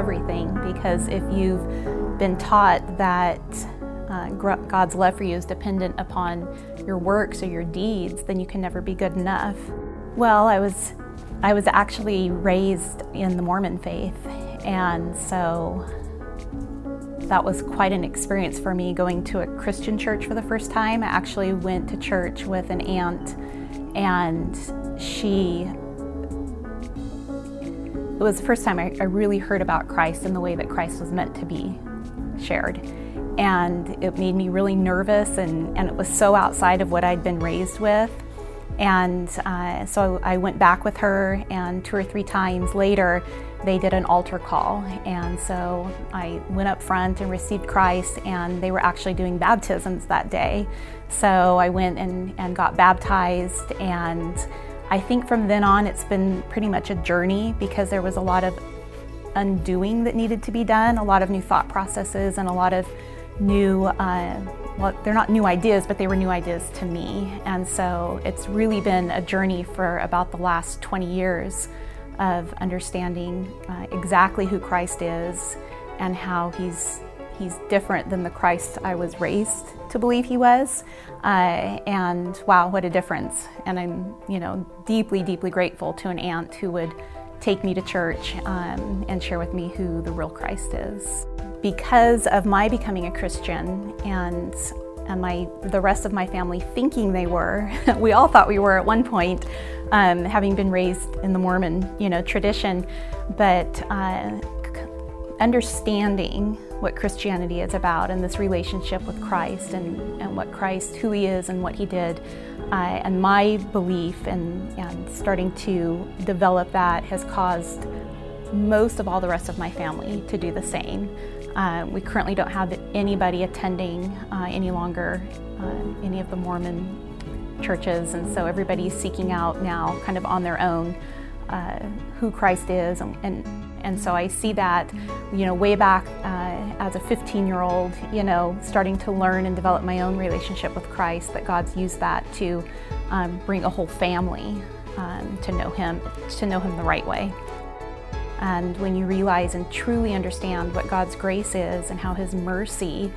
everything because if you've been taught that uh, God's love for you is dependent upon your works or your deeds, then you can never be good enough. Well, I was I was actually raised in the Mormon faith, and so that was quite an experience for me going to a Christian church for the first time. I actually went to church with an aunt, and she it was the first time I, I really heard about Christ and the way that Christ was meant to be shared. And it made me really nervous, and, and it was so outside of what I'd been raised with. And uh, so I went back with her, and two or three times later, they did an altar call. And so I went up front and received Christ, and they were actually doing baptisms that day. So I went and, and got baptized, and I think from then on it's been pretty much a journey because there was a lot of undoing that needed to be done, a lot of new thought processes, and a lot of new. Uh, well, they're not new ideas, but they were new ideas to me. And so it's really been a journey for about the last 20 years of understanding uh, exactly who Christ is and how he's he's different than the Christ I was raised to believe he was. Uh, and wow, what a difference. And I'm, you know, deeply, deeply grateful to an aunt who would take me to church um, and share with me who the real Christ is because of my becoming a Christian and and my the rest of my family thinking they were. we all thought we were at one point, um, having been raised in the Mormon you know tradition, but uh, understanding what Christianity is about and this relationship with Christ and, and what Christ, who He is and what He did, uh, and my belief and, and starting to develop that has caused most of all the rest of my family to do the same. Uh, we currently don't have anybody attending uh, any longer uh, any of the Mormon churches, and so everybody's seeking out now, kind of on their own, uh, who Christ is. And, and, and, so I see that, you know, way back uh, as a 15 year old, you know, starting to learn and develop my own relationship with Christ, that God's used that to um, bring a whole family um, to know Him, to know Him the right way. And when you realize and truly understand what God's grace is and how His mercy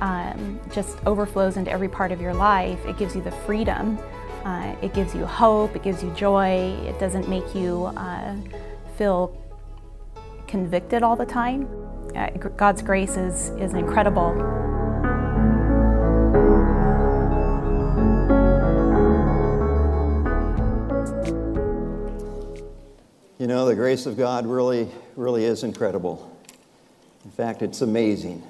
um, just overflows into every part of your life, it gives you the freedom. Uh, it gives you hope, it gives you joy, it doesn't make you uh, feel convicted all the time. Uh, God's grace is, is incredible. You know, the grace of God really, really is incredible. In fact, it's amazing.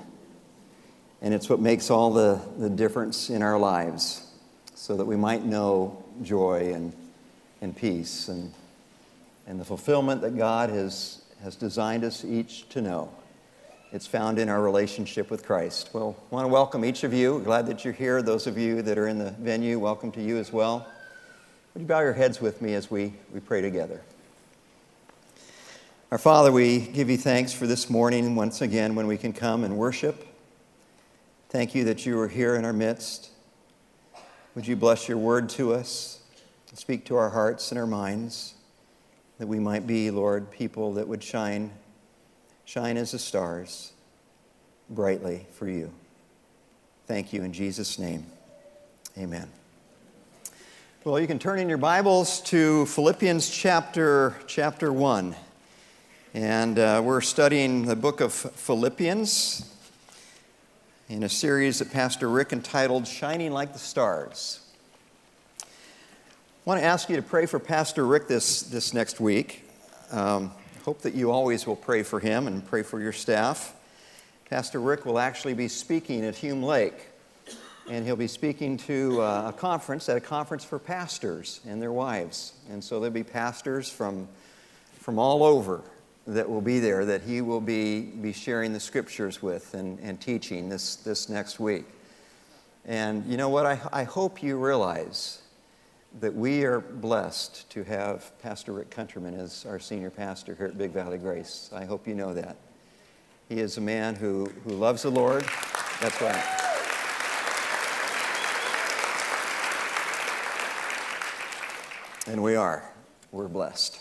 And it's what makes all the, the difference in our lives so that we might know joy and, and peace and, and the fulfillment that God has, has designed us each to know. It's found in our relationship with Christ. Well, I want to welcome each of you. Glad that you're here. Those of you that are in the venue, welcome to you as well. Would you bow your heads with me as we, we pray together? Our Father, we give you thanks for this morning once again when we can come and worship. Thank you that you are here in our midst. Would you bless your word to us, speak to our hearts and our minds, that we might be, Lord, people that would shine, shine as the stars brightly for you. Thank you in Jesus' name. Amen. Well, you can turn in your Bibles to Philippians chapter, chapter 1. And uh, we're studying the book of Philippians in a series that Pastor Rick entitled Shining Like the Stars. I want to ask you to pray for Pastor Rick this, this next week. Um, hope that you always will pray for him and pray for your staff. Pastor Rick will actually be speaking at Hume Lake, and he'll be speaking to uh, a conference, at a conference for pastors and their wives. And so there'll be pastors from, from all over that will be there that he will be, be sharing the scriptures with and, and teaching this, this next week. And you know what? I, I hope you realize that we are blessed to have Pastor Rick Countryman as our senior pastor here at Big Valley Grace. I hope you know that. He is a man who, who loves the Lord. That's right. And we are. We're blessed.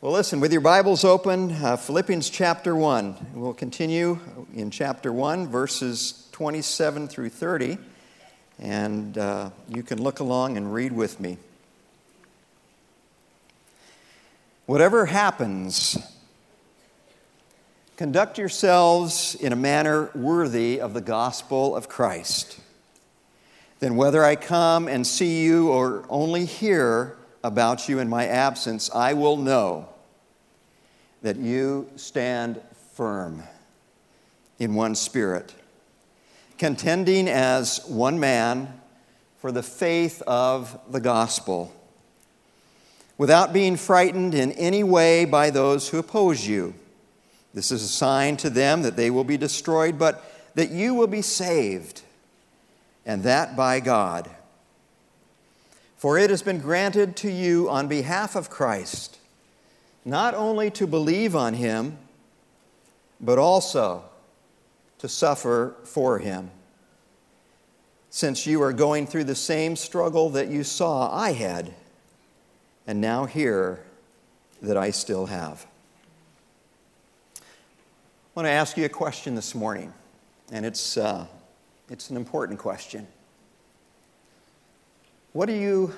Well, listen, with your Bibles open, uh, Philippians chapter 1. We'll continue in chapter 1, verses 27 through 30, and uh, you can look along and read with me. Whatever happens, conduct yourselves in a manner worthy of the gospel of Christ. Then, whether I come and see you or only hear about you in my absence, I will know that you stand firm in one spirit, contending as one man for the faith of the gospel, without being frightened in any way by those who oppose you. This is a sign to them that they will be destroyed, but that you will be saved, and that by God. For it has been granted to you on behalf of Christ not only to believe on him, but also to suffer for him. Since you are going through the same struggle that you saw I had, and now hear that I still have. I want to ask you a question this morning, and it's, uh, it's an important question. What are you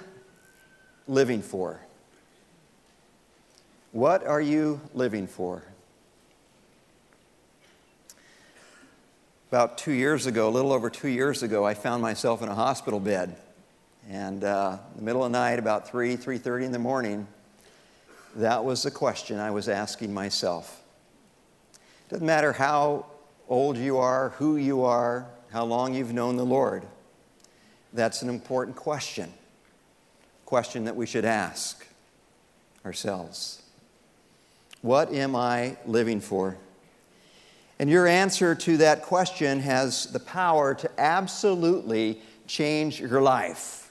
living for? What are you living for? About two years ago, a little over two years ago, I found myself in a hospital bed. And uh, in the middle of the night, about 3, 3.30 in the morning, that was the question I was asking myself. Doesn't matter how old you are, who you are, how long you've known the Lord. That's an important question. Question that we should ask ourselves. What am I living for? And your answer to that question has the power to absolutely change your life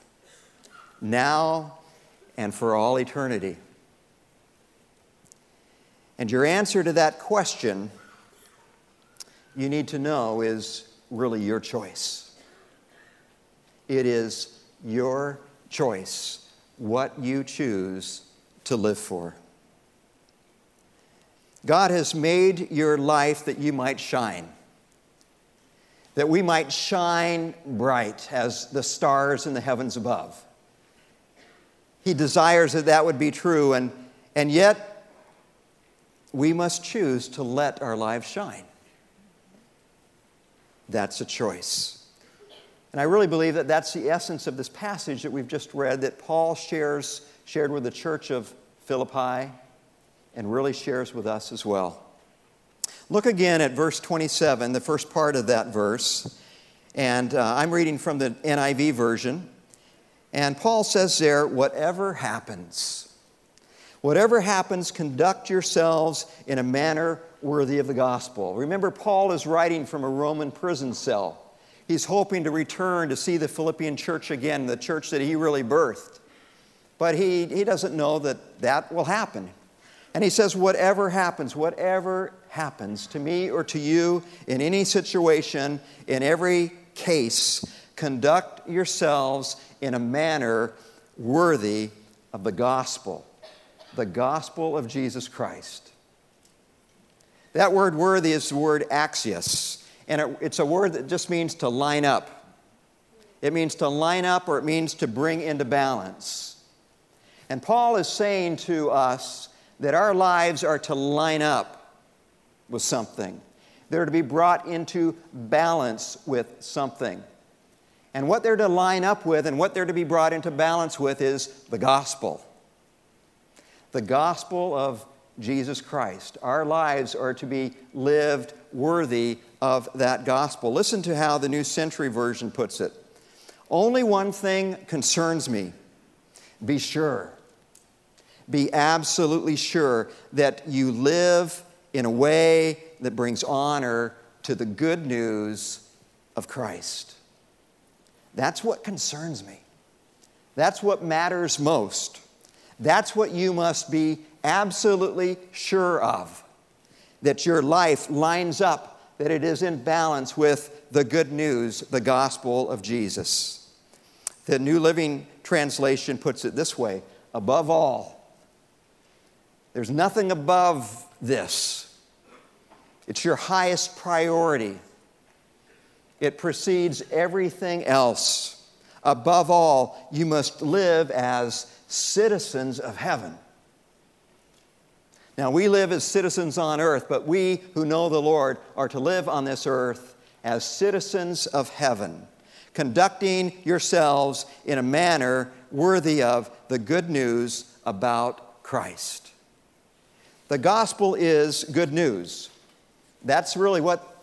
now and for all eternity. And your answer to that question, you need to know, is really your choice. It is your choice what you choose to live for. God has made your life that you might shine, that we might shine bright as the stars in the heavens above. He desires that that would be true, and, and yet we must choose to let our lives shine. That's a choice. And I really believe that that's the essence of this passage that we've just read that Paul shares, shared with the church of Philippi and really shares with us as well. Look again at verse 27, the first part of that verse. And uh, I'm reading from the NIV version. And Paul says there, whatever happens, whatever happens, conduct yourselves in a manner worthy of the gospel. Remember, Paul is writing from a Roman prison cell. He's hoping to return to see the Philippian church again, the church that he really birthed. But he, he doesn't know that that will happen. And he says, whatever happens, whatever happens to me or to you in any situation, in every case, conduct yourselves in a manner worthy of the gospel, the gospel of Jesus Christ. That word worthy is the word axios, and it, it's a word that just means to line up. It means to line up or it means to bring into balance. And Paul is saying to us, that our lives are to line up with something. They're to be brought into balance with something. And what they're to line up with and what they're to be brought into balance with is the gospel. The gospel of Jesus Christ. Our lives are to be lived worthy of that gospel. Listen to how the New Century Version puts it. Only one thing concerns me. Be sure be absolutely sure that you live in a way that brings honor to the good news of Christ. That's what concerns me. That's what matters most. That's what you must be absolutely sure of that your life lines up, that it is in balance with the good news, the gospel of Jesus. The New Living Translation puts it this way above all, There's nothing above this. It's your highest priority. It precedes everything else. Above all, you must live as citizens of heaven. Now, we live as citizens on earth, but we who know the Lord are to live on this earth as citizens of heaven, conducting yourselves in a manner worthy of the good news about Christ. The gospel is good news. That's really what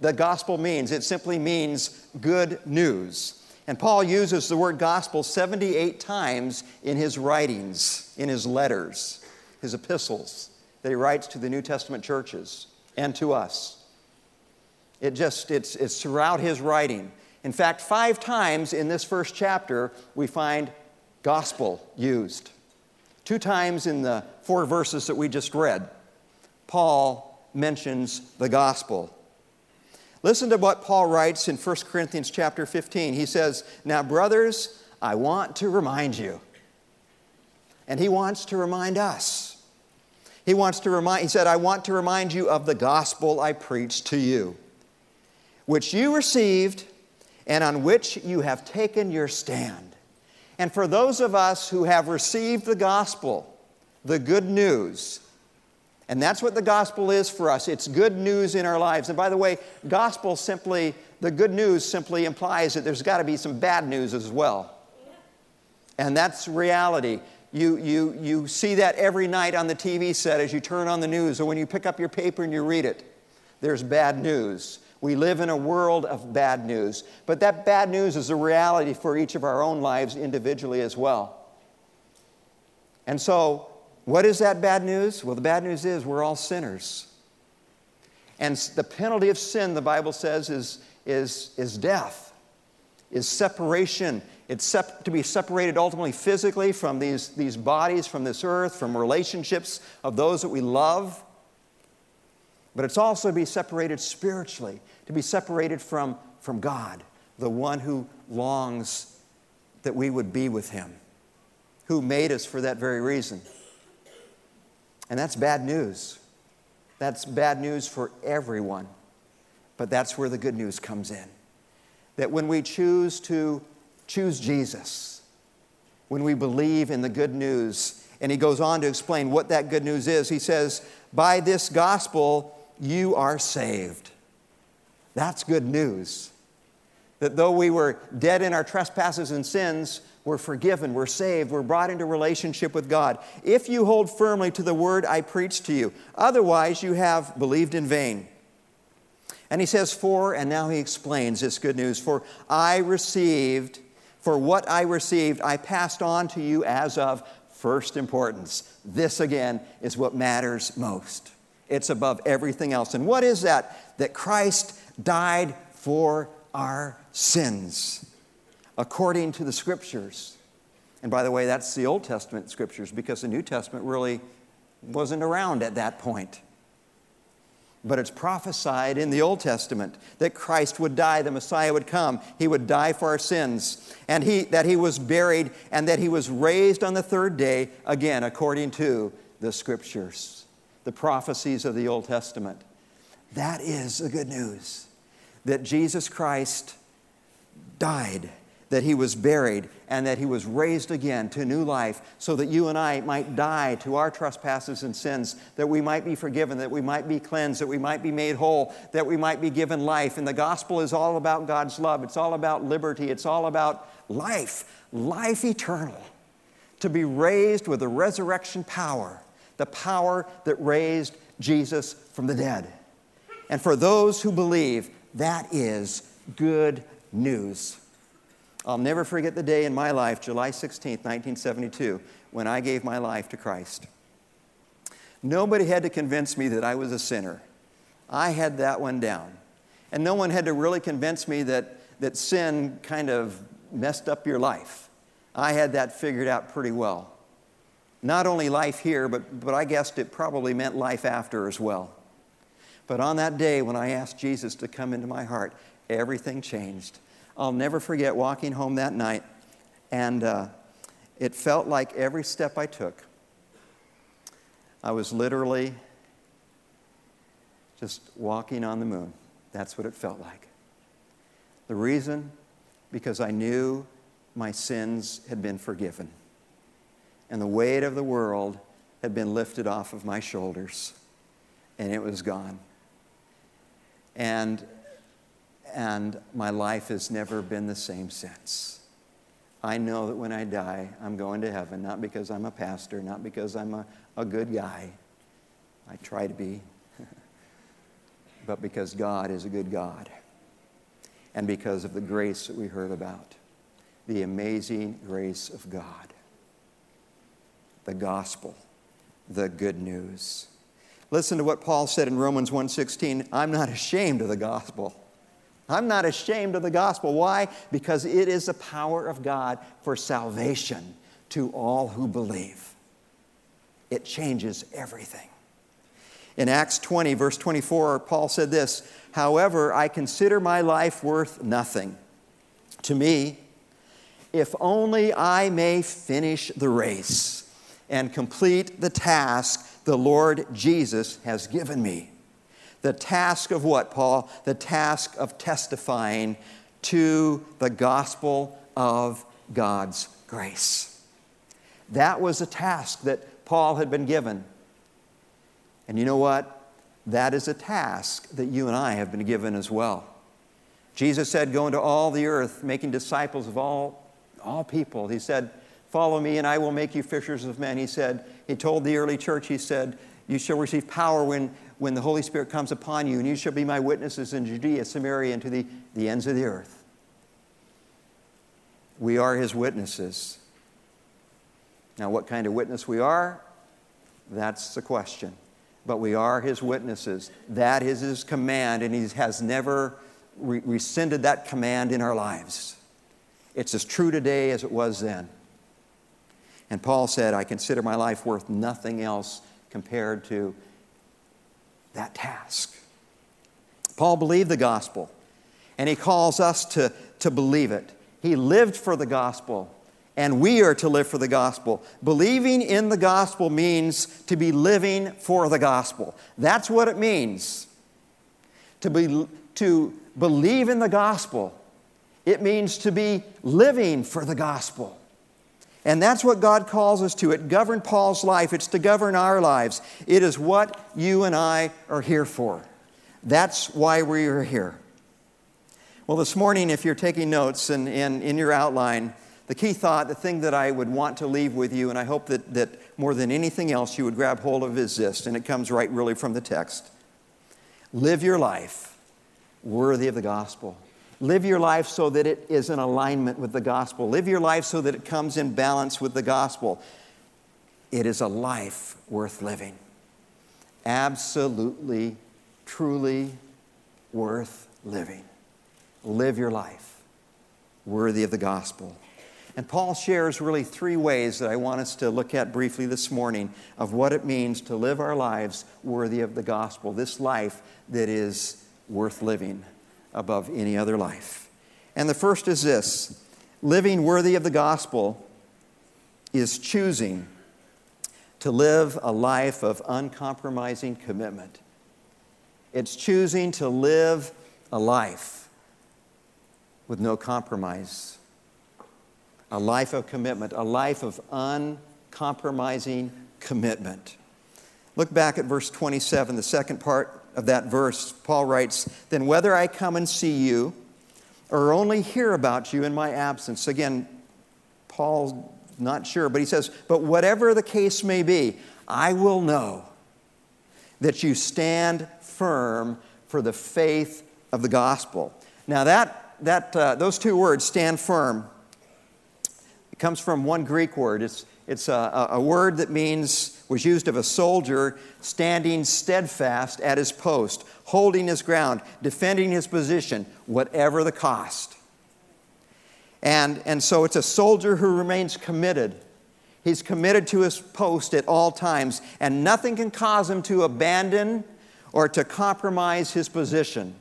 the gospel means. It simply means good news. And Paul uses the word gospel 78 times in his writings, in his letters, his epistles that he writes to the New Testament churches and to us. It just, it's, it's throughout his writing. In fact, five times in this first chapter, we find gospel used. Two times in the four verses that we just read, Paul mentions the gospel. Listen to what Paul writes in 1 Corinthians chapter 15. He says, Now, brothers, I want to remind you. And he wants to remind us he wants to remind, he said, I want to remind you of the gospel I preached to you, which you received and on which you have taken your stand. And for those of us who have received the gospel, the good news, and that's what the gospel is for us. It's good news in our lives. And by the way, gospel simply, the good news simply implies that there's got to be some bad news as well. And that's reality. You, you, you see that every night on the TV set as you turn on the news or when you pick up your paper and you read it. There's bad news. We live in a world of bad news. But that bad news is a reality for each of our own lives individually as well. And so, what is that bad news? Well, the bad news is we're all sinners. And the penalty of sin, the Bible says, is, is, is death, is separation, it's sep- to be separated ultimately physically from these, these bodies, from this earth, from relationships of those that we love. But it's also to be separated spiritually, to be separated from, from God, the one who longs that we would be with Him, who made us for that very reason. And that's bad news. That's bad news for everyone. But that's where the good news comes in. That when we choose to choose Jesus when we believe in the good news. And he goes on to explain what that good news is. He says, By this gospel, you are saved. That's good news. That though we were dead in our trespasses and sins, we're forgiven, we're saved, we're brought into relationship with God. If you hold firmly to the word I preached to you, otherwise you have believed in vain. And he says, For, and now he explains this good news, for I received for what I received, I passed on to you as of first importance. This, again, is what matters most. It's above everything else. And what is that? That Christ died for our sins, according to the Scriptures. And by the way, that's the Old Testament Scriptures because the New Testament really wasn't around at that point but it's prophesied in the Old Testament that Christ would die, the Messiah would come, he would die for our sins, and he, that he was buried, and that he was raised on the third day, again, according to the Scriptures, the prophecies of the Old Testament. That is the good news that Jesus Christ died that he was buried and that he was raised again to new life so that you and I might die to our trespasses and sins, that we might be forgiven, that we might be cleansed, that we might be made whole, that we might be given life. And the gospel is all about God's love, it's all about liberty, it's all about life, life eternal, to be raised with the resurrection power, the power that raised Jesus from the dead. And for those who believe, that is good news. I'll never forget the day in my life, July 16, 1972, when I gave my life to Christ. Nobody had to convince me that I was a sinner. I had that one down. And no one had to really convince me that, that sin kind of messed up your life. I had that figured out pretty well. Not only life here, but, but I guessed it probably meant life after as well. But on that day when I asked Jesus to come into my heart, everything changed. I'll never forget walking home that night, and uh, it felt like every step I took, I was literally just walking on the moon. That's what it felt like. The reason? Because I knew my sins had been forgiven, and the weight of the world had been lifted off of my shoulders, and it was gone. And, and my life has never been the same since. I know that when I die, I'm going to heaven, not because I'm a pastor, not because I'm a, a good guy. I try to be, but because God is a good God. And because of the grace that we heard about, the amazing grace of God, the gospel, the good news. Listen to what Paul said in Romans 1:16, I'm not ashamed of the gospel. I'm not ashamed of the gospel. Why? Because it is the power of God for salvation to all who believe. It changes everything. In Acts 20, verse 24, Paul said this However, I consider my life worth nothing. To me, if only I may finish the race and complete the task the Lord Jesus has given me. The task of what, Paul? The task of testifying to the gospel of God's grace. That was a task that Paul had been given. And you know what? That is a task that you and I have been given as well. Jesus said, Go into all the earth, making disciples of all, all people. He said, Follow me, and I will make you fishers of men. He said, He told the early church, He said, You shall receive power when, when the Holy Spirit comes upon you, and you shall be my witnesses in Judea, Samaria, and to the, the ends of the earth. We are His witnesses. Now, what kind of witness we are, that's the question but we are his witnesses. That is his command, and he has never re- rescinded that command in our lives. It's as true today as it was then. And Paul said, I consider my life worth nothing else compared to that task. Paul believed the gospel, and he calls us to, to believe it. He lived for the gospel and we are to live for the gospel. Believing in the gospel means to be living for the gospel. That's what it means. To, be, to believe in the gospel, it means to be living for the gospel. And that's what God calls us to. It governed Paul's life, it's to govern our lives. It is what you and I are here for. That's why we are here. Well, this morning, if you're taking notes and, in your outline, the key thought, the thing that I would want to leave with you, and I hope that, that more than anything else you would grab hold of is this, and it comes right really from the text. Live your life worthy of the gospel. Live your life so that it is in alignment with the gospel. Live your life so that it comes in balance with the gospel. It is a life worth living. Absolutely, truly worth living. Live your life worthy of the gospel. And Paul shares really three ways that I want us to look at briefly this morning of what it means to live our lives worthy of the gospel, this life that is worth living above any other life. And the first is this living worthy of the gospel is choosing to live a life of uncompromising commitment. It's choosing to live a life with no compromise a life of commitment, a life of uncompromising commitment. Look back at verse 27, the second part of that verse. Paul writes, Then whether I come and see you or only hear about you in my absence. Again, Paul's not sure, but he says, But whatever the case may be, I will know that you stand firm for the faith of the gospel. Now, that, that, uh, those two words, stand firm, it comes from one Greek word. It's, it's a, a word that means, was used of a soldier standing steadfast at his post, holding his ground, defending his position, whatever the cost. And, and so it's a soldier who remains committed. He's committed to his post at all times, and nothing can cause him to abandon or to compromise his position.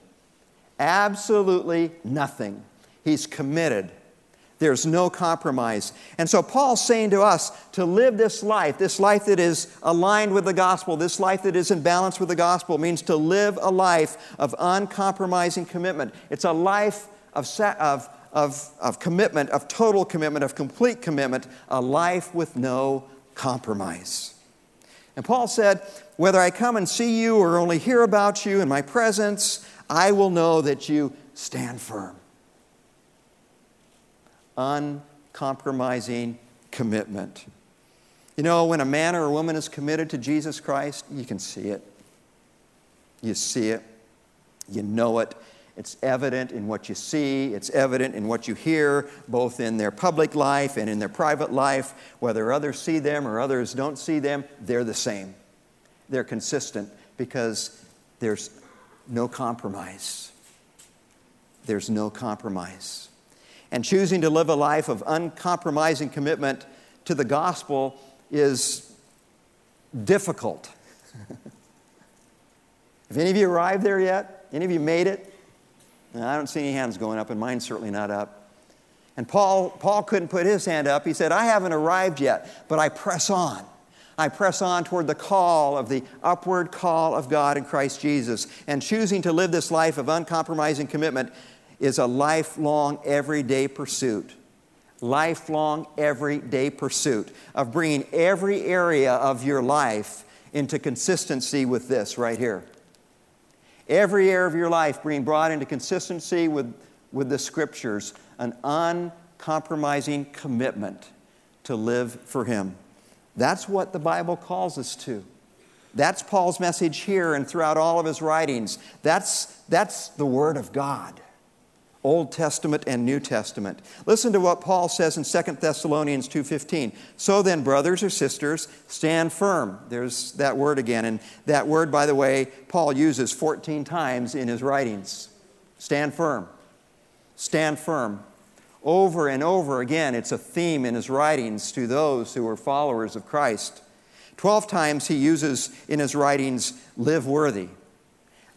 Absolutely nothing. He's committed There's no compromise. And so Paul's saying to us to live this life, this life that is aligned with the gospel, this life that is in balance with the gospel, means to live a life of uncompromising commitment. It's a life of, of, of, of commitment, of total commitment, of complete commitment, a life with no compromise. And Paul said, Whether I come and see you or only hear about you in my presence, I will know that you stand firm. Uncompromising commitment. You know, when a man or a woman is committed to Jesus Christ, you can see it. You see it. You know it. It's evident in what you see, it's evident in what you hear, both in their public life and in their private life. Whether others see them or others don't see them, they're the same. They're consistent because there's no compromise. There's no compromise. And choosing to live a life of uncompromising commitment to the gospel is difficult. Have any of you arrived there yet? Any of you made it? I don't see any hands going up, and mine's certainly not up. And Paul, Paul couldn't put his hand up. He said, I haven't arrived yet, but I press on. I press on toward the call of the upward call of God in Christ Jesus. And choosing to live this life of uncompromising commitment is a lifelong, everyday pursuit. Lifelong, everyday pursuit of bringing every area of your life into consistency with this right here. Every area of your life being brought into consistency with, with the scriptures, an uncompromising commitment to live for Him. That's what the Bible calls us to. That's Paul's message here and throughout all of his writings. That's, that's the Word of God. Old Testament and New Testament. Listen to what Paul says in 2 Thessalonians 2:15. So then, brothers or sisters, stand firm. There's that word again, and that word, by the way, Paul uses 14 times in his writings. Stand firm. Stand firm. Over and over again, it's a theme in his writings to those who are followers of Christ. Twelve times he uses in his writings, live worthy.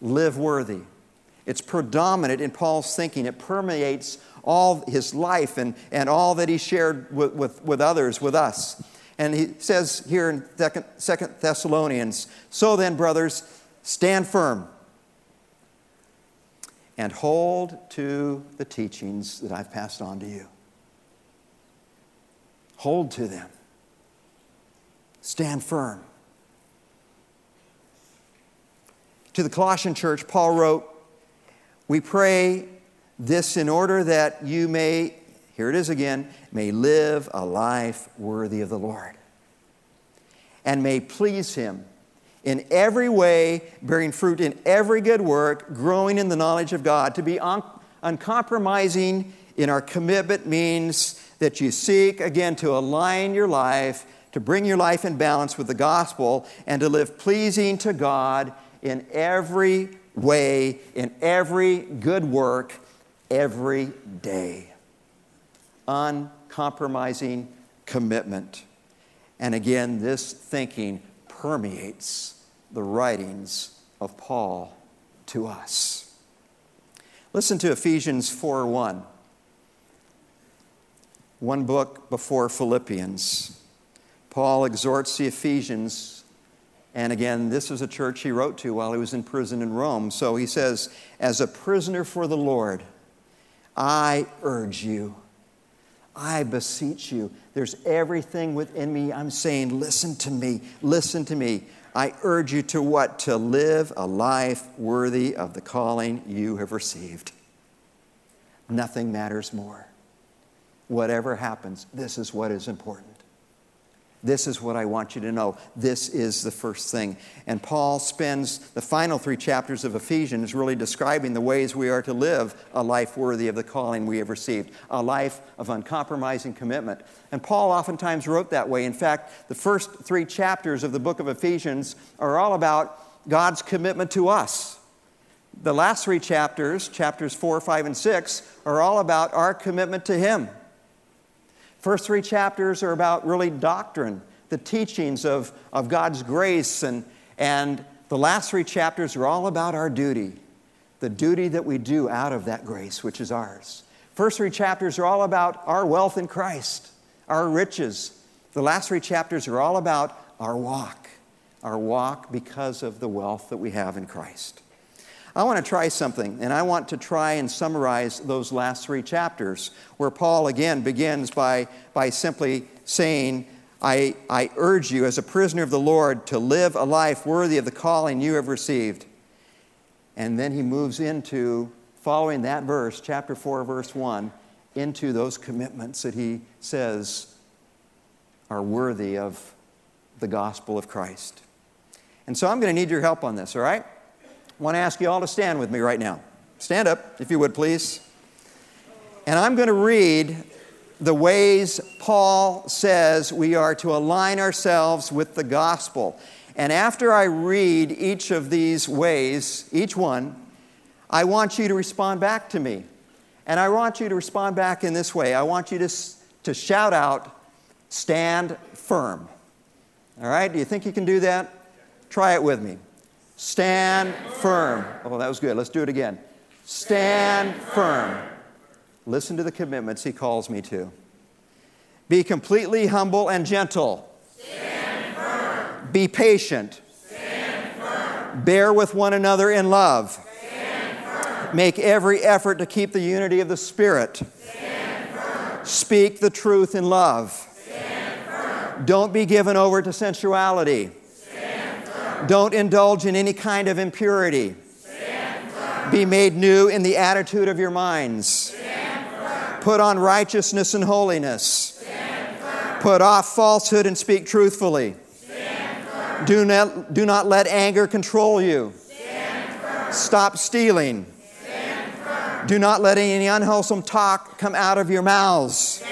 Live worthy. It's predominant in Paul's thinking. It permeates all his life and, and all that he shared with, with, with others, with us. And he says here in Second, Thessalonians So then, brothers, stand firm and hold to the teachings that I've passed on to you. Hold to them. Stand firm. To the Colossian church, Paul wrote, we pray this in order that you may, here it is again, may live a life worthy of the Lord and may please Him in every way, bearing fruit in every good work, growing in the knowledge of God. To be un- uncompromising in our commitment means that you seek, again, to align your life, to bring your life in balance with the gospel, and to live pleasing to God in every way in every good work every day. Uncompromising commitment. And again, this thinking permeates the writings of Paul to us. Listen to Ephesians 4 1. One book before Philippians. Paul exhorts the Ephesians and again, this is a church he wrote to while he was in prison in Rome. So he says, As a prisoner for the Lord, I urge you, I beseech you. There's everything within me. I'm saying, Listen to me, listen to me. I urge you to what? To live a life worthy of the calling you have received. Nothing matters more. Whatever happens, this is what is important. This is what I want you to know. This is the first thing. And Paul spends the final three chapters of Ephesians really describing the ways we are to live a life worthy of the calling we have received, a life of uncompromising commitment. And Paul oftentimes wrote that way. In fact, the first three chapters of the book of Ephesians are all about God's commitment to us. The last three chapters, chapters 4, 5, and 6, are all about our commitment to Him. First three chapters are about really doctrine, the teachings of, of God's grace, and, and the last three chapters are all about our duty, the duty that we do out of that grace, which is ours. First three chapters are all about our wealth in Christ, our riches. The last three chapters are all about our walk, our walk because of the wealth that we have in Christ. I want to try something, and I want to try and summarize those last three chapters, where Paul again begins by, by simply saying, I, I urge you, as a prisoner of the Lord, to live a life worthy of the calling you have received. And then he moves into, following that verse, chapter 4, verse 1, into those commitments that he says are worthy of the gospel of Christ. And so I'm going to need your help on this, all right? I want to ask you all to stand with me right now. Stand up, if you would, please. And I'm going to read the ways Paul says we are to align ourselves with the gospel. And after I read each of these ways, each one, I want you to respond back to me. And I want you to respond back in this way I want you to, to shout out, stand firm. All right? Do you think you can do that? Try it with me. Stand firm. Oh, that was good. Let's do it again. Stand firm. Listen to the commitments he calls me to. Be completely humble and gentle. Stand firm. Be patient. Stand firm. Bear with one another in love. Stand firm. Make every effort to keep the unity of the Spirit. Stand firm. Speak the truth in love. Stand firm. Don't be given over to sensuality. Don't indulge in any kind of impurity. Be made new in the attitude of your minds. Put on righteousness and holiness. Put off falsehood and speak truthfully. Do not, do not let anger control you. Stop stealing. Do not let any unwholesome talk come out of your mouths.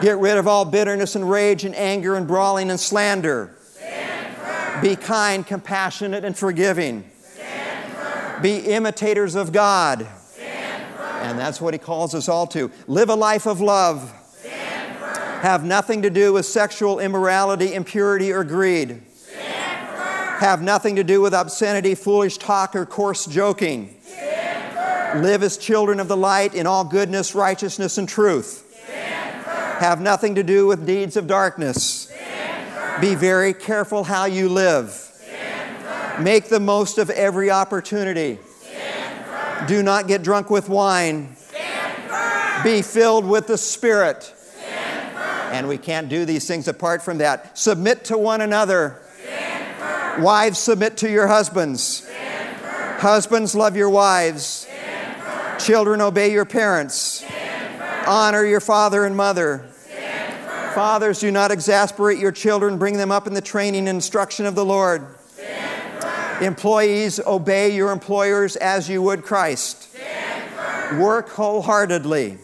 Get rid of all bitterness and rage and anger and brawling and slander. Be kind, compassionate, and forgiving. Be imitators of God. And that's what he calls us all to. Live a life of love. Have nothing to do with sexual immorality, impurity, or greed. Have nothing to do with obscenity, foolish talk, or coarse joking. Live as children of the light in all goodness, righteousness, and truth. Have nothing to do with deeds of darkness. Be very careful how you live. Make the most of every opportunity. Do not get drunk with wine. Be filled with the Spirit. And we can't do these things apart from that. Submit to one another. Wives, submit to your husbands. Husbands, love your wives. Children, obey your parents. Honor your father and mother. Fathers, do not exasperate your children. Bring them up in the training and instruction of the Lord. Employees, obey your employers as you would Christ. Work wholeheartedly.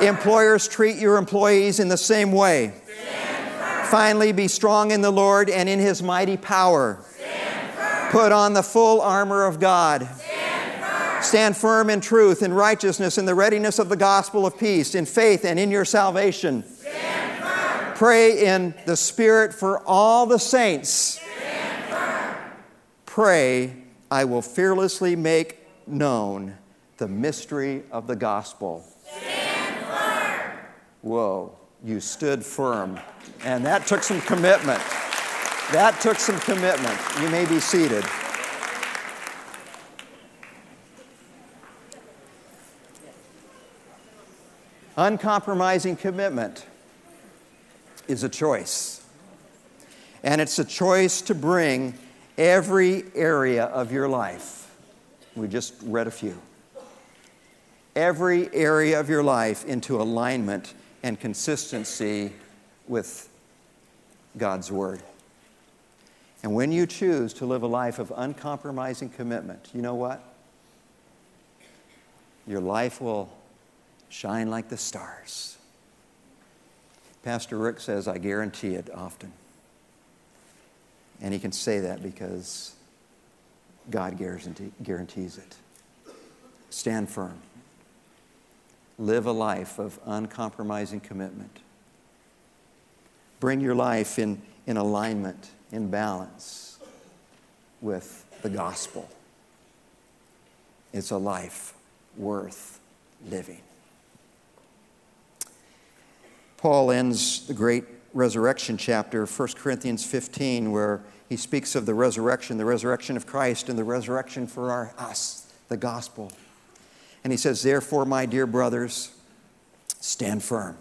Employers, treat your employees in the same way. Finally, be strong in the Lord and in his mighty power. Put on the full armor of God. Stand firm in truth, in righteousness, in the readiness of the gospel of peace, in faith, and in your salvation. Pray in the Spirit for all the saints. Pray, I will fearlessly make known the mystery of the gospel. Stand firm. Whoa, you stood firm. And that took some commitment. That took some commitment. You may be seated. Uncompromising commitment is a choice. And it's a choice to bring every area of your life. We just read a few. Every area of your life into alignment and consistency with God's Word. And when you choose to live a life of uncompromising commitment, you know what? Your life will shine like the stars. Pastor Rick says, I guarantee it often. And he can say that because God guarantee, guarantees it. Stand firm. Live a life of uncompromising commitment. Bring your life in, in alignment, in balance with the gospel. It's a life worth living. Paul ends the great resurrection chapter, 1 Corinthians 15, where he speaks of the resurrection, the resurrection of Christ, and the resurrection for our, us, the gospel. And he says, Therefore, my dear brothers, stand firm.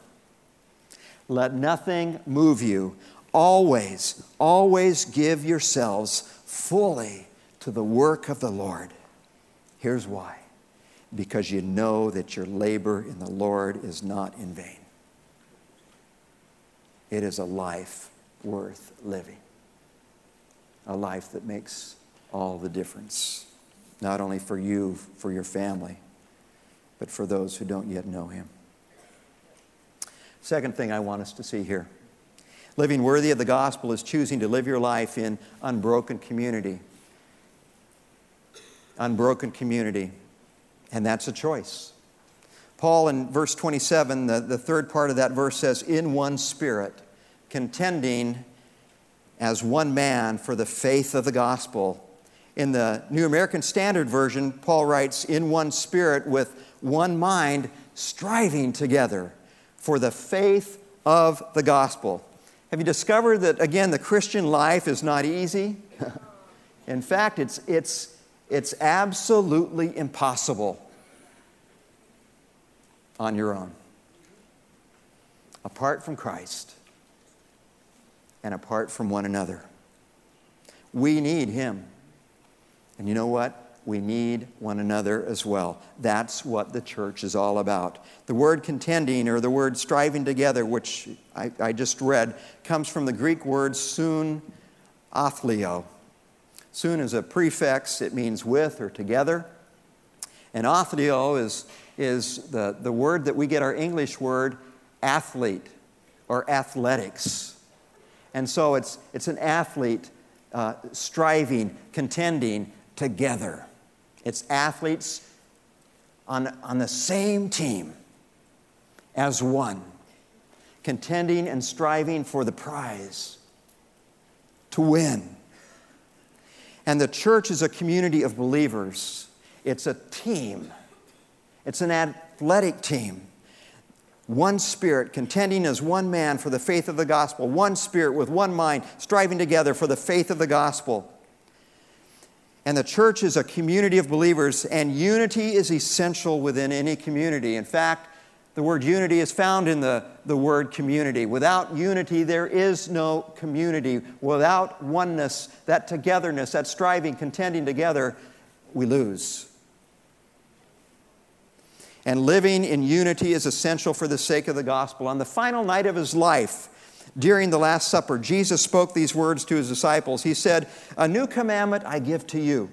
Let nothing move you. Always, always give yourselves fully to the work of the Lord. Here's why because you know that your labor in the Lord is not in vain. It is a life worth living, a life that makes all the difference, not only for you, for your family, but for those who don't yet know Him. Second thing I want us to see here living worthy of the gospel is choosing to live your life in unbroken community. Unbroken community. And that's a choice. Paul in verse 27, the, the third part of that verse says, In one spirit, contending as one man for the faith of the gospel. In the New American Standard Version, Paul writes, In one spirit, with one mind, striving together for the faith of the gospel. Have you discovered that, again, the Christian life is not easy? In fact, it's, it's, it's absolutely impossible on your own. Apart from Christ and apart from one another. We need Him. And you know what? We need one another as well. That's what the church is all about. The word contending or the word striving together, which I, I just read, comes from the Greek word soon athlio. Soon is a prefix, it means with or together. And athlio is is the, the word that we get our English word athlete or athletics. And so it's, it's an athlete uh, striving, contending together. It's athletes on, on the same team as one, contending and striving for the prize to win. And the church is a community of believers, it's a team it's an athletic team. One spirit, contending as one man for the faith of the gospel. One spirit with one mind, striving together for the faith of the gospel. And the church is a community of believers, and unity is essential within any community. In fact, the word unity is found in the, the word community. Without unity, there is no community. Without oneness, that togetherness, that striving, contending together, we lose. And living in unity is essential for the sake of the gospel. On the final night of his life, during the Last Supper, Jesus spoke these words to his disciples. He said, A new commandment I give to you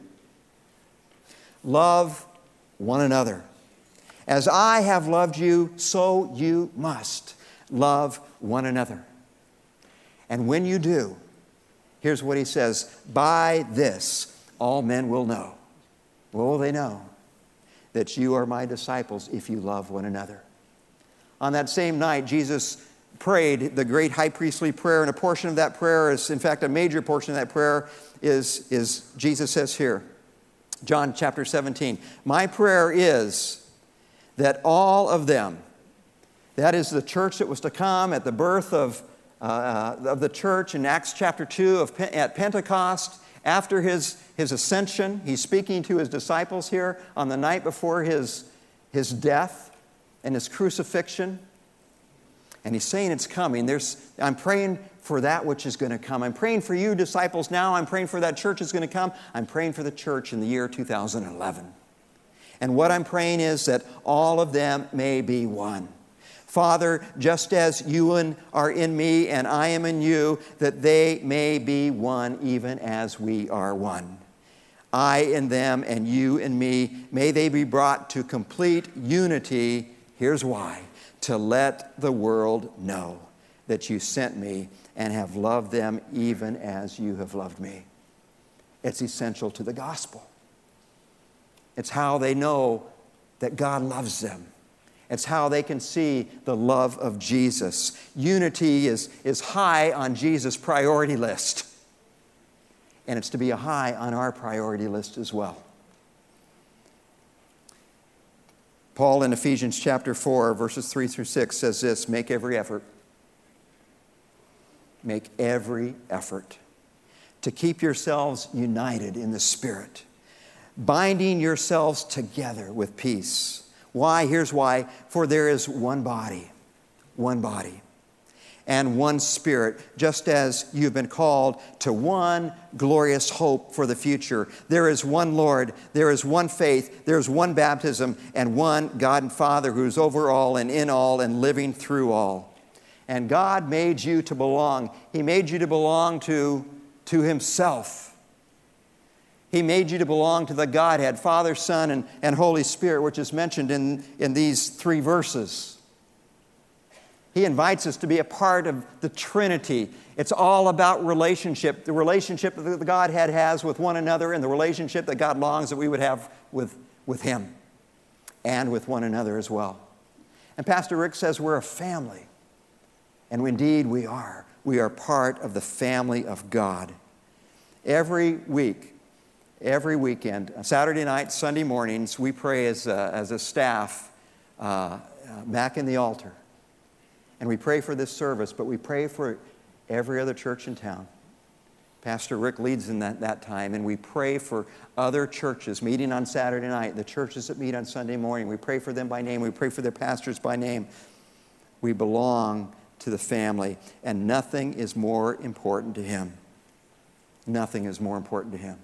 love one another. As I have loved you, so you must love one another. And when you do, here's what he says By this, all men will know. What will they know? That you are my disciples if you love one another. On that same night, Jesus prayed the great high priestly prayer, and a portion of that prayer is, in fact, a major portion of that prayer is, is Jesus says here, John chapter 17, My prayer is that all of them, that is the church that was to come at the birth of, uh, of the church in Acts chapter 2 of, at Pentecost, after his, his ascension, he's speaking to his disciples here on the night before his, his death and his crucifixion. And he's saying it's coming. There's, I'm praying for that which is going to come. I'm praying for you, disciples, now. I'm praying for that church is going to come. I'm praying for the church in the year 2011. And what I'm praying is that all of them may be one. Father, just as you and are in me and I am in you, that they may be one even as we are one. I in them and you in me, may they be brought to complete unity. Here's why to let the world know that you sent me and have loved them even as you have loved me. It's essential to the gospel. It's how they know that God loves them. It's how they can see the love of Jesus. Unity is, is high on Jesus' priority list. And it's to be a high on our priority list as well. Paul in Ephesians chapter 4, verses 3 through 6 says this Make every effort make every effort to keep yourselves united in the Spirit, binding yourselves together with peace. Why? Here's why. For there is one body, one body, and one Spirit, just as you've been called to one glorious hope for the future. There is one Lord, there is one faith, there is one baptism, and one God and Father who's over all and in all and living through all. And God made you to belong. He made you to belong to, to Himself. He made you to belong to the Godhead, Father, Son, and, and Holy Spirit, which is mentioned in, in these three verses. He invites us to be a part of the Trinity. It's all about relationship the relationship that the Godhead has with one another, and the relationship that God longs that we would have with, with Him and with one another as well. And Pastor Rick says we're a family. And indeed, we are. We are part of the family of God. Every week, every weekend, Saturday night, Sunday mornings, we pray as a, as a staff uh, uh, back in the altar. And we pray for this service, but we pray for every other church in town. Pastor Rick leads in that, that time, and we pray for other churches meeting on Saturday night, the churches that meet on Sunday morning. We pray for them by name, we pray for their pastors by name. We belong to the family, and nothing is more important to him. Nothing is more important to him.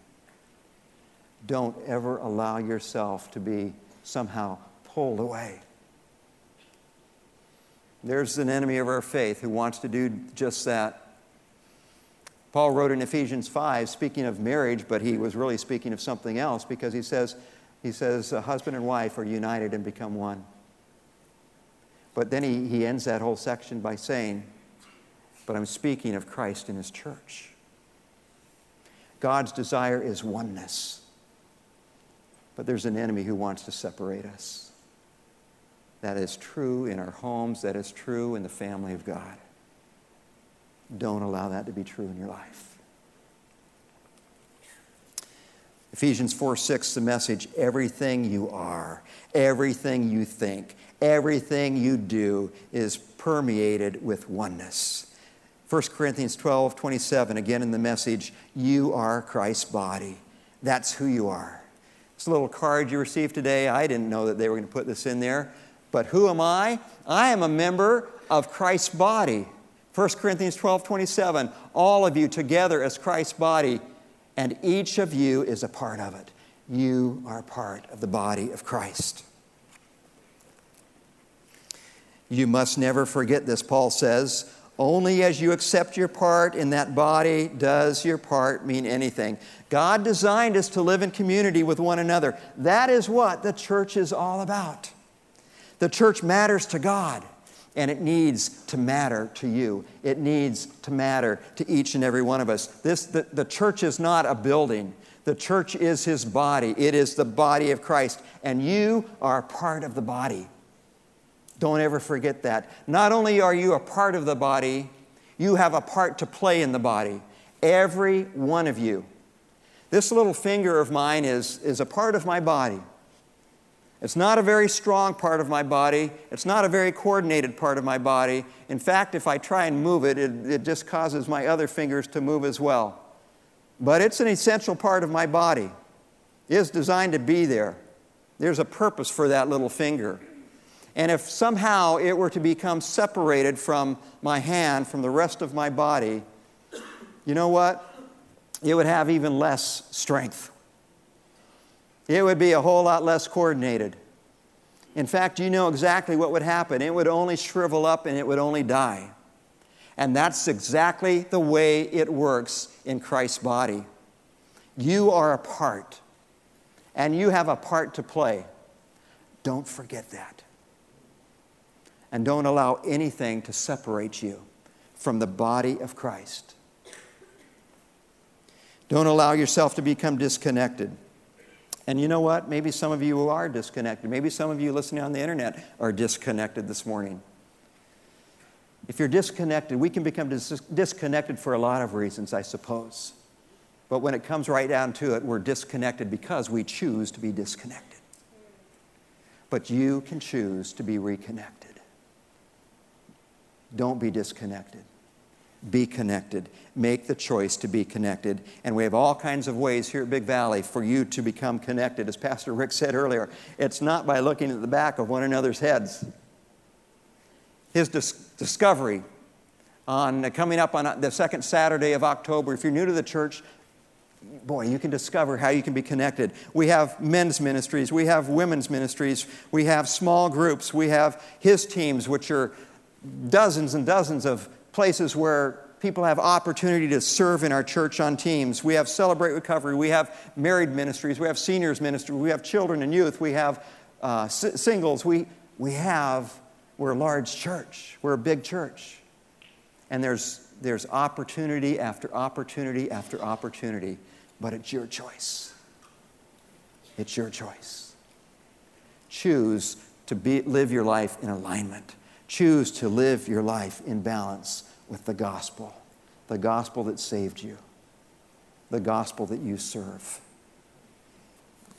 Don't ever allow yourself to be somehow pulled away. There's an enemy of our faith who wants to do just that. Paul wrote in Ephesians 5, speaking of marriage, but he was really speaking of something else because he says, he says, husband and wife are united and become one. But then he, he ends that whole section by saying, But I'm speaking of Christ and his church. God's desire is oneness. But there's an enemy who wants to separate us. That is true in our homes, that is true in the family of God. Don't allow that to be true in your life. Ephesians 4 6, the message everything you are, everything you think, everything you do is permeated with oneness. 1 Corinthians 12 27, again in the message, you are Christ's body. That's who you are. This little card you received today, I didn't know that they were going to put this in there. But who am I? I am a member of Christ's body. 1 Corinthians 12 27, all of you together as Christ's body, and each of you is a part of it. You are part of the body of Christ. You must never forget this, Paul says. Only as you accept your part in that body does your part mean anything. God designed us to live in community with one another. That is what the church is all about. The church matters to God, and it needs to matter to you. It needs to matter to each and every one of us. This, the, the church is not a building, the church is His body. It is the body of Christ, and you are part of the body. Don't ever forget that. Not only are you a part of the body, you have a part to play in the body. Every one of you. This little finger of mine is, is a part of my body. It's not a very strong part of my body. It's not a very coordinated part of my body. In fact, if I try and move it, it, it just causes my other fingers to move as well. But it's an essential part of my body. It is designed to be there. There's a purpose for that little finger. And if somehow it were to become separated from my hand, from the rest of my body, you know what? It would have even less strength. It would be a whole lot less coordinated. In fact, you know exactly what would happen. It would only shrivel up and it would only die. And that's exactly the way it works in Christ's body. You are a part, and you have a part to play. Don't forget that and don't allow anything to separate you from the body of Christ. Don't allow yourself to become disconnected. And you know what? Maybe some of you are disconnected. Maybe some of you listening on the internet are disconnected this morning. If you're disconnected, we can become dis- disconnected for a lot of reasons, I suppose. But when it comes right down to it, we're disconnected because we choose to be disconnected. But you can choose to be reconnected. Don't be disconnected. be connected. Make the choice to be connected. And we have all kinds of ways here at Big Valley for you to become connected. As Pastor Rick said earlier, it's not by looking at the back of one another's heads. His dis- discovery on uh, coming up on uh, the second Saturday of October, if you're new to the church, boy, you can discover how you can be connected. We have men's ministries, we have women's ministries, we have small groups, we have his teams, which are dozens and dozens of places where people have opportunity to serve in our church on teams. We have Celebrate Recovery, we have married ministries, we have seniors ministry, we have children and youth, we have uh, s- singles, we, we have, we're a large church, we're a big church. And there's, there's opportunity after opportunity after opportunity, but it's your choice. It's your choice. Choose to be, live your life in alignment. Choose to live your life in balance with the gospel, the gospel that saved you, the gospel that you serve.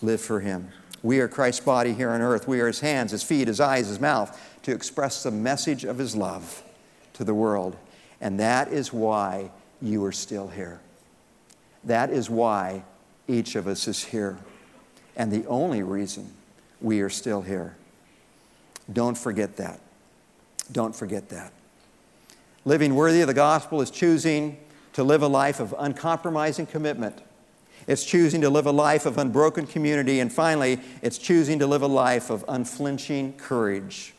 Live for Him. We are Christ's body here on earth. We are His hands, His feet, His eyes, His mouth to express the message of His love to the world. And that is why you are still here. That is why each of us is here. And the only reason we are still here. Don't forget that. Don't forget that. Living worthy of the gospel is choosing to live a life of uncompromising commitment. It's choosing to live a life of unbroken community. And finally, it's choosing to live a life of unflinching courage.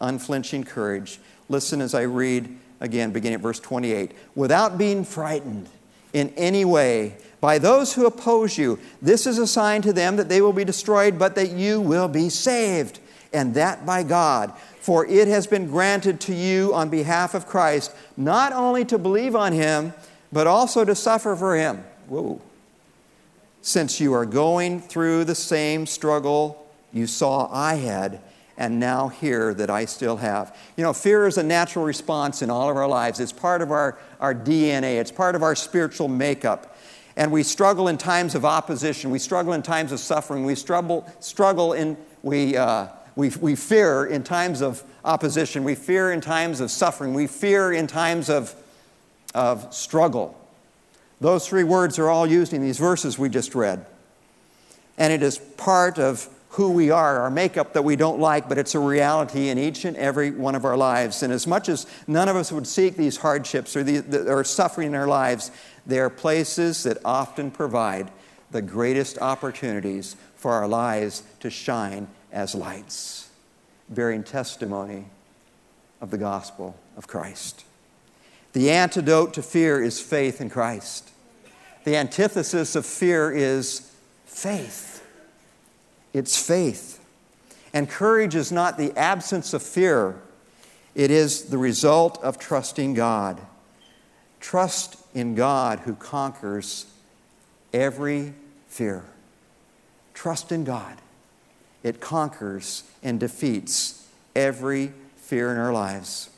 Unflinching courage. Listen as I read again, beginning at verse 28. Without being frightened in any way by those who oppose you, this is a sign to them that they will be destroyed, but that you will be saved, and that by God. For it has been granted to you on behalf of Christ not only to believe on him, but also to suffer for him. Whoa. Since you are going through the same struggle you saw I had, and now hear that I still have. You know, fear is a natural response in all of our lives. It's part of our, our DNA, it's part of our spiritual makeup. And we struggle in times of opposition, we struggle in times of suffering, we struggle, struggle in, we, uh, we, we fear in times of opposition, we fear in times of suffering, we fear in times of, of struggle. Those three words are all used in these verses we just read. And it is part of who we are, our makeup that we don't like, but it's a reality in each and every one of our lives. And as much as none of us would seek these hardships or, the, or suffering in our lives, they are places that often provide the greatest opportunities for our lives to shine as lights, bearing testimony of the gospel of Christ. The antidote to fear is faith in Christ. The antithesis of fear is faith. It's faith. And courage is not the absence of fear, it is the result of trusting God. Trust in God who conquers every fear. Trust in God. It conquers and defeats every fear in our lives.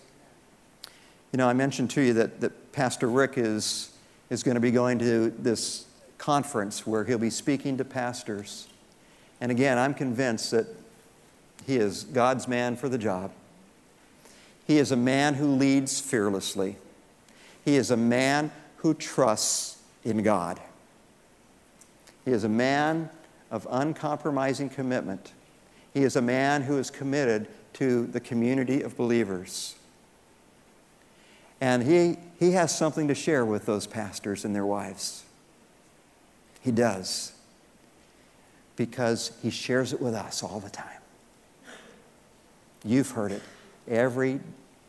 You know, I mentioned to you that, that Pastor Rick is, is going to be going to this conference where he'll be speaking to pastors. And again, I'm convinced that he is God's man for the job. He is a man who leads fearlessly. He is a man who trusts in God. He is a man of uncompromising commitment. He is a man who is committed to the community of believers. And he, he has something to share with those pastors and their wives. He does because he shares it with us all the time. You've heard it. Every,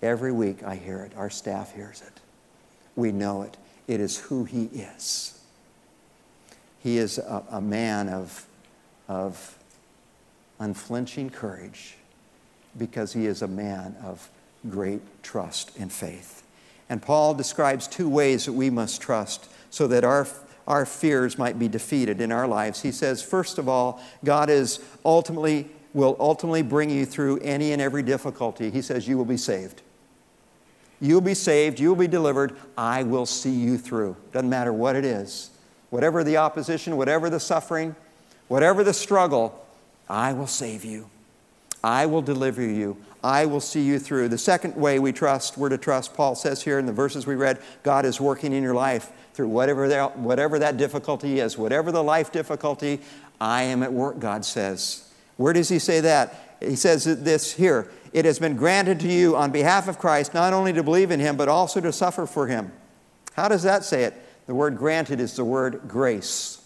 every week I hear it. Our staff hears it. We know it. It is who he is. He is a, a man of, of unflinching courage because he is a man of great trust and faith. And Paul describes two ways that we must trust so that our our fears might be defeated in our lives. He says, first of all, God is ultimately will ultimately bring you through any and every difficulty. He says, You will be saved. You'll be saved, you'll be delivered. I will see you through. Doesn't matter what it is. Whatever the opposition, whatever the suffering, whatever the struggle, I will save you. I will deliver you. I will see you through. The second way we trust, we're to trust, Paul says here in the verses we read, God is working in your life through whatever that, whatever that difficulty is, whatever the life difficulty, I am at work, God says. Where does he say that? He says this here It has been granted to you on behalf of Christ not only to believe in him, but also to suffer for him. How does that say it? The word granted is the word grace.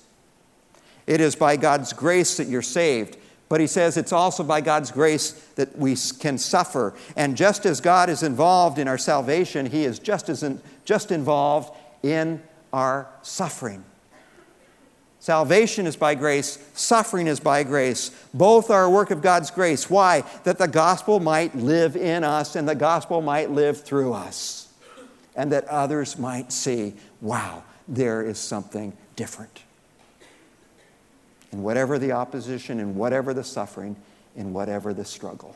It is by God's grace that you're saved. But he says it's also by God's grace that we can suffer. And just as God is involved in our salvation, he is just as in, just involved in our suffering. Salvation is by grace, suffering is by grace. Both are a work of God's grace. Why? That the gospel might live in us and the gospel might live through us. And that others might see, wow, there is something different. In whatever the opposition, in whatever the suffering, in whatever the struggle.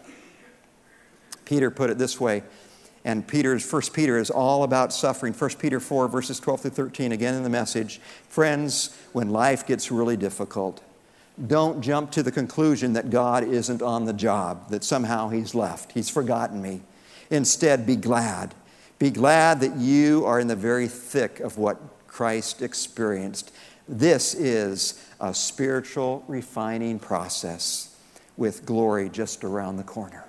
Peter put it this way and Peter's First Peter is all about suffering. 1 Peter 4, verses 12 through 13, again in the message. Friends, when life gets really difficult, don't jump to the conclusion that God isn't on the job, that somehow He's left, He's forgotten me. Instead, be glad. Be glad that you are in the very thick of what Christ experienced. This is a spiritual refining process with glory just around the corner.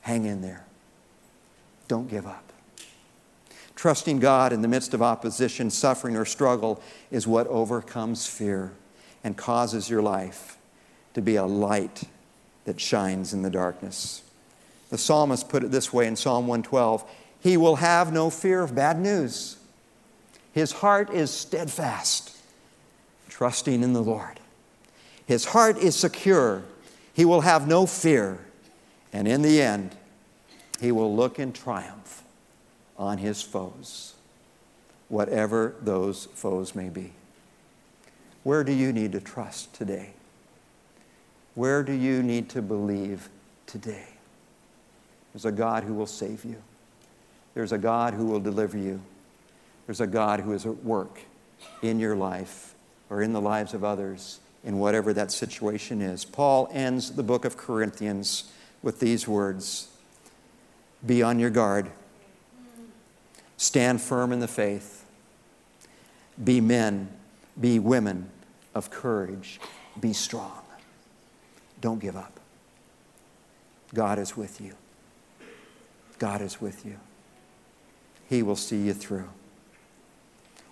Hang in there. Don't give up. Trusting God in the midst of opposition, suffering, or struggle is what overcomes fear and causes your life to be a light that shines in the darkness. The psalmist put it this way in Psalm 112 He will have no fear of bad news. His heart is steadfast, trusting in the Lord. His heart is secure. He will have no fear. And in the end, he will look in triumph on his foes, whatever those foes may be. Where do you need to trust today? Where do you need to believe today? There's a God who will save you. There's a God who will deliver you. There's a God who is at work in your life or in the lives of others in whatever that situation is. Paul ends the book of Corinthians with these words be on your guard. Stand firm in the faith. Be men, be women of courage. Be strong. Don't give up. God is with you. God is with you. He will see you through.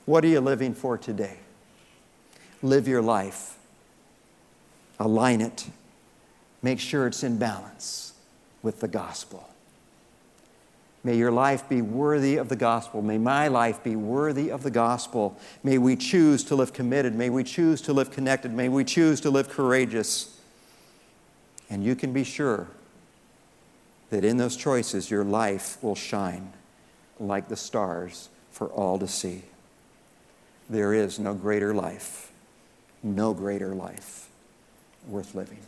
What are you living for today? Live your life. Align it. Make sure it's in balance with the gospel. May your life be worthy of the gospel. May my life be worthy of the gospel. May we choose to live committed. May we choose to live connected. May we choose to live courageous. And you can be sure that in those choices, your life will shine like the stars for all to see. There is no greater life, no greater life worth living.